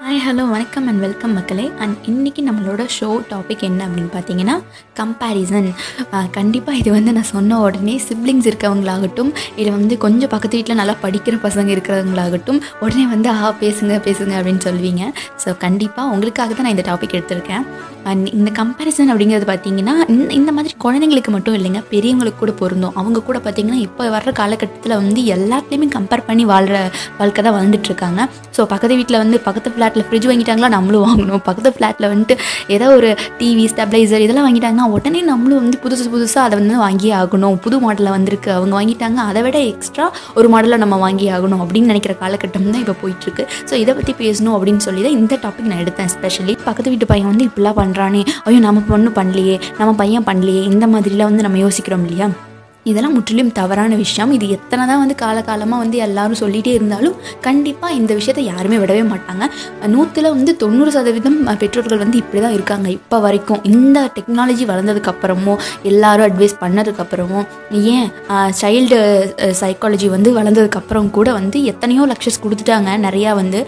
Hi hello வணக்கம் and welcome மக்களே. And இன்றைக்கி நம்மளோட ஷோ டாபிக் என்ன அப்படின்னு பார்த்தீங்கன்னா கம்பேரிசன் கண்டிப்பாக இது வந்து நான் சொன்ன உடனே சிப்ளிங்ஸ் இருக்கவங்களாகட்டும் இல்லை வந்து கொஞ்சம் பக்கத்து வீட்டில் நல்லா படிக்கிற பசங்க இருக்கிறவங்களாகட்டும் உடனே வந்து ஆ பேசுங்க பேசுங்க அப்படின்னு சொல்லுவீங்க. ஸோ கண்டிப்பாக உங்களுக்காக தான் நான் இந்த டாபிக் எடுத்திருக்கேன். அண்ட் இந்த கம்பேரிசன் அப்படிங்கிறது பார்த்தீங்கன்னா இந்த இந்த மாதிரி குழந்தைங்களுக்கு மட்டும் இல்லைங்க பெரியவங்களுக்கு கூட பொருந்தும். அவங்க கூட பார்த்தீங்கன்னா இப்போ வர்ற காலகட்டத்தில் வந்து எல்லாத்துலேயுமே கம்பேர் பண்ணி வாழ்கிற வாழ்க்கை தான் வாழ்ந்துட்டுருக்காங்க ஸோ பக்கத்து வீட்டில் வந்து பக்கத்து ஃப்ளாட்டில் ஃப்ரிட்ஜ் வாங்கிட்டாங்களா நம்மளும் வாங்கணும். பக்கத்து ஃப்ளாட்டில் வந்துட்டு ஏதோ ஒரு டிவி ஸ்டெபிளைசர் இதெல்லாம் வாங்கிட்டாங்கன்னா உடனே நம்மளும் வந்து புதுசு புதுசாக அதை வந்து வாங்கியே ஆகணும். புது மாடலில் வந்திருக்கு. அவங்க வாங்கிட்டாங்க அதை விட எக்ஸ்ட்ரா ஒரு மாடலில் நம்ம வாங்கி ஆகணும் அப்படின்னு நினைக்கிற காலகட்டம் தான் இப்போ போயிட்டுருக்கு. ஸோ இதை பற்றி பேசணும் அப்படின்னு சொல்லி தான் இந்த டாபிக் நான் எடுத்தேன். ஸ்பெஷலி பக்கத்து வீட்டு பையன் வந்து இப்படிலாம் பண்ணுறானே ஐயோ நம்ம பொண்ணு பண்ணலையே நம்ம பையன் பண்ணலையே இந்த மாதிரிலாம் வந்து நம்ம யோசிக்கிறோம் இல்லையா? இதெல்லாம் முற்றிலும் தவறான விஷயம். இது எத்தனை தான் வந்து காலகாலமாக வந்து எல்லாரும் சொல்லிகிட்டே இருந்தாலும் கண்டிப்பாக இந்த விஷயத்தை யாருமே விடவே மாட்டாங்க. நூற்றில் வந்து தொண்ணூறு சதவீதம் பெற்றோர்கள் வந்து இப்படி தான் இருக்காங்க. இப்போ வரைக்கும் இந்த டெக்னாலஜி வளர்ந்ததுக்கப்புறமோ எல்லாரும் அட்வைஸ் பண்ணதுக்கப்புறமோ ஏன் சைல்டு சைக்காலஜி வந்து வளர்ந்ததுக்கப்புறம் கூட வந்து எத்தனையோ லக்ஷஸ் கொடுத்துட்டாங்க நிறையா வந்து.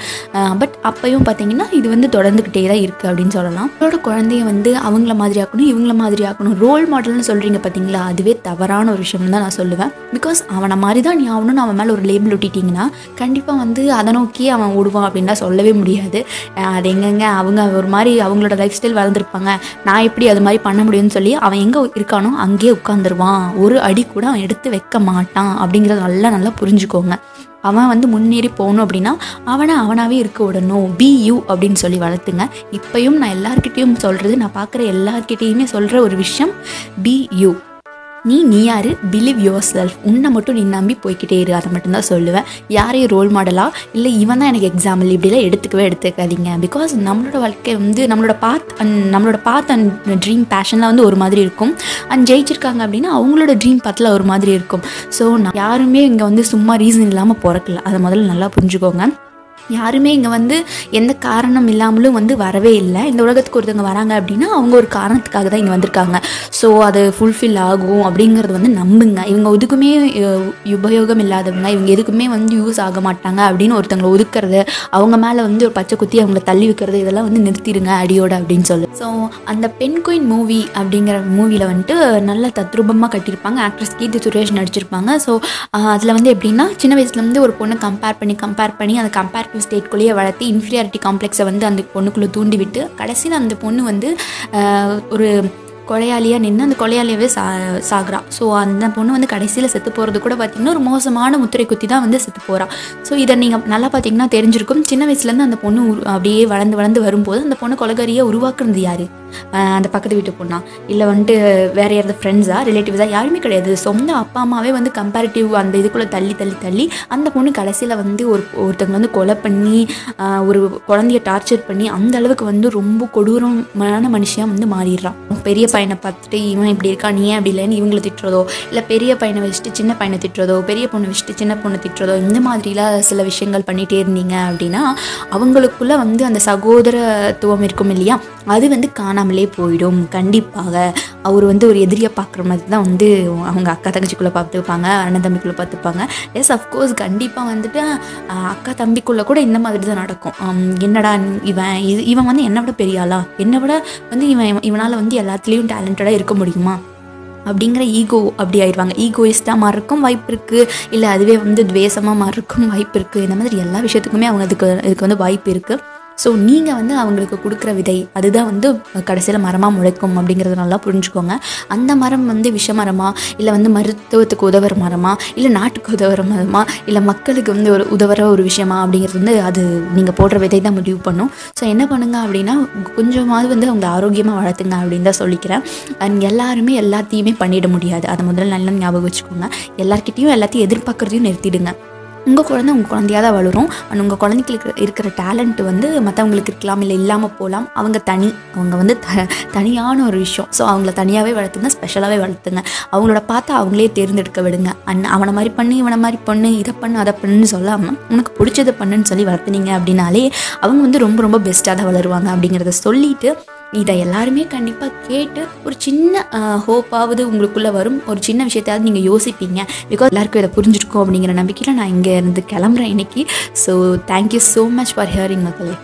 பட் அப்பையும் பார்த்தீங்கன்னா இது வந்து தொடர்ந்துக்கிட்டே தான் இருக்குது அப்படின்னு சொல்லலாம். அவரோட குழந்தைய வந்து அவங்கள மாதிரி ஆக்கணும் இவங்கள மாதிரி ஆக்கணும். ரோல் மாடல்னு சொல்கிறீங்க பார்த்தீங்களா அதுவே தவறான ஒரு விஷயம். விஷயம்னு தான் நான் சொல்லுவேன். பிகாஸ் அவனை மாதிரி தான் நீ ஆகணும்னு அவன் மேலே ஒரு லேபிள் ஒட்டிட்டிங்கன்னா கண்டிப்பாக வந்து அதை நோக்கி அவன் ஓடுவான் அப்படின்லாம் சொல்லவே முடியாது. அது எங்கெங்க அவங்க ஒரு மாதிரி அவங்களோட லைஃப் ஸ்டைல் வளர்ந்துருப்பாங்க. நான் எப்படி அது மாதிரி பண்ண முடியும்னு சொல்லி அவன் எங்கே இருக்கானோ அங்கேயே உட்காந்துருவான் ஒரு அடி கூட அவன் எடுத்து வைக்க மாட்டான் அப்படிங்கிறத நல்லா நல்லா புரிஞ்சுக்கோங்க. அவன் வந்து முன்னேறி போகணும் அப்படின்னா அவனை அவனாகவே இருக்க விடணும். பி யூ அப்படின்னு சொல்லி வளர்த்துங்க. இப்பயும் நான் எல்லாருக்கிட்டேயும் சொல்கிறது நான் பார்க்குற எல்லாருக்கிட்டேயுமே சொல்கிற ஒரு விஷயம் பி யூ நீ நீ யார்? பிலீவ் யுவர் செல்ஃப் உன்னை மட்டும் நீ நம்பி போய்கிட்டே இரு. அதை மட்டும்தான் சொல்லுவேன். யாரையும் ரோல் மாடலாக இல்லை இவன் தான் எனக்கு எக்ஸாம்பிள் இப்படிலாம் எடுத்துக்கவே எடுத்துக்காதீங்க. பிகாஸ் நம்மளோட வாழ்க்கை வந்து நம்மளோட பாத் அண்ட் நம்மளோட பாத் அண்ட் ட்ரீம் பேஷன்லாம் வந்து ஒரு மாதிரி இருக்கும். அண்ட் ஜெயிச்சிருக்காங்க அப்படின்னா அவங்களோட ட்ரீம் பாத்தில் ஒரு மாதிரி இருக்கும். ஸோ நான் யாருமே இங்கே வந்து சும்மா ரீசன் இல்லாமல் பிறக்கல. அதை முதல்ல நல்லா புரிஞ்சுக்கோங்க. யாருமே இங்கே வந்து எந்த காரணம் இல்லாமலும் வந்து வரவே இல்லை. இந்த உலகத்துக்கு ஒருத்தவங்க வராங்க அப்படின்னா அவங்க ஒரு காரணத்துக்காக தான் இங்கே வந்திருக்காங்க. ஸோ அது ஃபுல்ஃபில் ஆகும் அப்படிங்கிறது வந்து நம்புங்க. இவங்க எதுக்குமே உபயோகம் இல்லாதவங்க இவங்க எதுக்குமே வந்து யூஸ் ஆக மாட்டாங்க அப்படின்னு ஒருத்தவங்களை ஒதுக்குறது அவங்க மேலே வந்து ஒரு பச்சை குத்தி அவங்கள தள்ளி வைக்கிறது இதெல்லாம் வந்து நிறுத்திடுங்க அடியோட அப்படின்னு சொல்லு. ஸோ அந்த பெண் குயின் மூவி அப்படிங்கிற மூவியில் வந்துட்டு நல்ல தத்ரூபமாக கட்டியிருப்பாங்க. ஆக்ட்ரஸ் கீர்த்தி சுரேஷ் நடிச்சிருப்பாங்க. ஸோ அதில் வந்து எப்படின்னா சின்ன வயசுலேருந்து ஒரு பொண்ணை கம்பேர் பண்ணி கம்பேர் பண்ணி அதை கம்பேர் கம்பேரிட்டிவ் ஸ்டேட்குள்ளேயே வளர்த்து இன்ஃபீரியாரிட்டி காம்ப்ளெக்ஸை வந்து அந்த பொண்ணுக்குள்ளே தூண்டிவிட்டு கடைசியில் அந்த பொண்ணு வந்து ஒரு கொலையாளியாக நின்று அந்த கொலையாளியவே சா சாகுறா. ஸோ அந்த பொண்ணு வந்து கடைசியில் செத்து போகிறது கூட பார்த்திங்கன்னா ஒரு மோசமான முத்திரை குத்தி தான் வந்து செத்து போகிறா ஸோ இதை நீங்கள் நல்லா பார்த்தீங்கன்னா தெரிஞ்சிருக்கும். சின்ன வயசுலேருந்து அந்த பொண்ணு அப்படியே வளர்ந்து வளர்ந்து வரும்போது அந்த பொண்ணு கொலகரியை உருவாக்குறது யார்? அந்த பக்கத்து வீட்டு பொண்ணா? இல்லை வந்துட்டு வேறு யாராவது ஃப்ரெண்ட்ஸா ரிலேட்டிவ்ஸா யாருமே கிடையாது. சொந்த அப்பா அம்மாவே வந்து கம்பேரிட்டிவ் அந்த இதுக்குள்ளே தள்ளி தள்ளி தள்ளி அந்த பொண்ணு கடைசியில் வந்து ஒரு ஒருத்தவங்க வந்து கொலை பண்ணி ஒரு குழந்தைய டார்ச்சர் பண்ணி அந்த அளவுக்கு வந்து ரொம்ப கொடூரமான மனுஷியாக வந்து மாறிடுறான் பெரிய பையனை பார்த்துட்டு இவன் இப்படி இருக்கா நீ ஏன் அப்படி இல்லைன்னு இவங்களை திட்டுறதோ? இல்லை பெரிய பையனை வச்சுட்டு சின்ன பையனை திட்டுறதோ? பெரிய பொண்ணை வச்சுட்டு சின்ன பொண்ணை திட்டுறதோ? இந்த மாதிரிலாம் சில விஷயங்கள் பண்ணிகிட்டே இருந்தீங்க அப்படின்னா அவங்களுக்குள்ள வந்து அந்த சகோதரத்துவம் இருக்கும் இல்லையா? அது வந்து காணாமலே போயிடும். கண்டிப்பாக. அவர் வந்து ஒரு எதிரியாக பார்க்குற மாதிரி தான் வந்து அவங்க அக்கா தங்கச்சிக்குள்ளே பார்த்துப்பாங்க அண்ணன் தம்பிக்குள்ளே பார்த்துப்பாங்க. எஸ் அஃப்கோர்ஸ் கண்டிப்பாக வந்துட்டு அக்கா தம்பிக்குள்ளே கூட இந்த மாதிரி தான் நடக்கும். என்னடா இவன் இது இவன் வந்து என்னை விட பெரிய ஆளா? என்னை விட வந்து இவன் இவனால் வந்து எல்லாத்துலேயும் டேலண்டடாக இருக்க முடியுமா? அப்படிங்கிற ஈகோ அப்படி ஆயிடுவாங்க. ஈகோயிஸ்டாக மாறக்கும் வாய்ப்பு இருக்குது இல்லை அதுவே வந்து துவேஷமாக மாறக்கும் வாய்ப்பு இருக்குது இந்த மாதிரி எல்லா விஷயத்துக்குமே அவங்க அதுக்கு இதுக்கு வந்து வாய்ப்பு இருக்குது ஸோ நீங்கள் வந்து அவங்களுக்கு கொடுக்குற விதை அதுதான் வந்து கடைசியில் மரமாக முளைக்கும் அப்படிங்கிறத நல்லா புரிஞ்சுக்கோங்க. அந்த மரம் வந்து விஷ மரமாக இல்லை வந்து மருத்துவத்துக்கு உதவுற மரமா இல்லை நாட்டுக்கு உதவுற மரமா இல்லை மக்களுக்கு வந்து ஒரு உதவுற ஒரு விஷயமா அப்படிங்கிறது வந்து அது நீங்கள் போடுற விதை தான் முடிவு பண்ணும். ஸோ என்ன பண்ணுங்க அப்படின்னா கொஞ்சமாவது வந்து அவங்க ஆரோக்கியமாக வளர்த்துங்க அப்படின்னு தான் சொல்லிக்கிறேன். அண்ட் எல்லாருமே எல்லாத்தையுமே பண்ணிட முடியாது. அதை முதல்ல நல்லா ஞாபகம் வச்சுக்கோங்க. எல்லாருக்கிட்டையும் எல்லாத்தையும் எதிர்பார்க்குறதையும் நிறுத்திடுங்க. உங்கள் குழந்தை உங்கள் குழந்தையாக தான் வளரும். அண்ட் உங்கள் குழந்தைக்கு இருக்கிற டேலண்ட் வந்து மற்றவங்களுக்கு இருக்கலாம் இல்லை இல்லாமல் போகலாம் அவங்க தனி அவங்க வந்து த தனியான ஒரு விஷயம். ஸோ அவங்கள தனியாகவே வளர்த்துங்க ஸ்பெஷலாகவே வளர்த்துங்க. அவங்களோட பார்த்து அவங்களே தேர்ந்தெடுக்க விடுங்க. அண்ட் அவனை மாதிரி பண்ணு இவனை மாதிரி பண்ணு இதை பண்ணு அதை பண்ணுன்னு சொல்லாமல் உனக்கு பிடிச்சதை பண்ணுன்னு சொல்லி வளர்த்துனீங்க அப்படின்னாலே அவங்க வந்து ரொம்ப ரொம்ப பெஸ்ட்டாக தான் வளருவாங்க அப்படிங்கிறத சொல்லிவிட்டு இதை எல்லாருமே கண்டிப்பாக கேட்டு ஒரு சின்ன ஹோப்பாவது உங்களுக்குள்ளே வரும். ஒரு சின்ன விஷயத்தாவது நீங்கள் யோசிப்பீங்க. பிகாஸ் எல்லாருக்கும் இதை புரிஞ்சிருக்கும் அப்படிங்கிற நம்பிக்கையில் நான் இங்கே இருந்து கிளம்புறேன் இன்னைக்கு. So thank you so much for hearing மக்களே.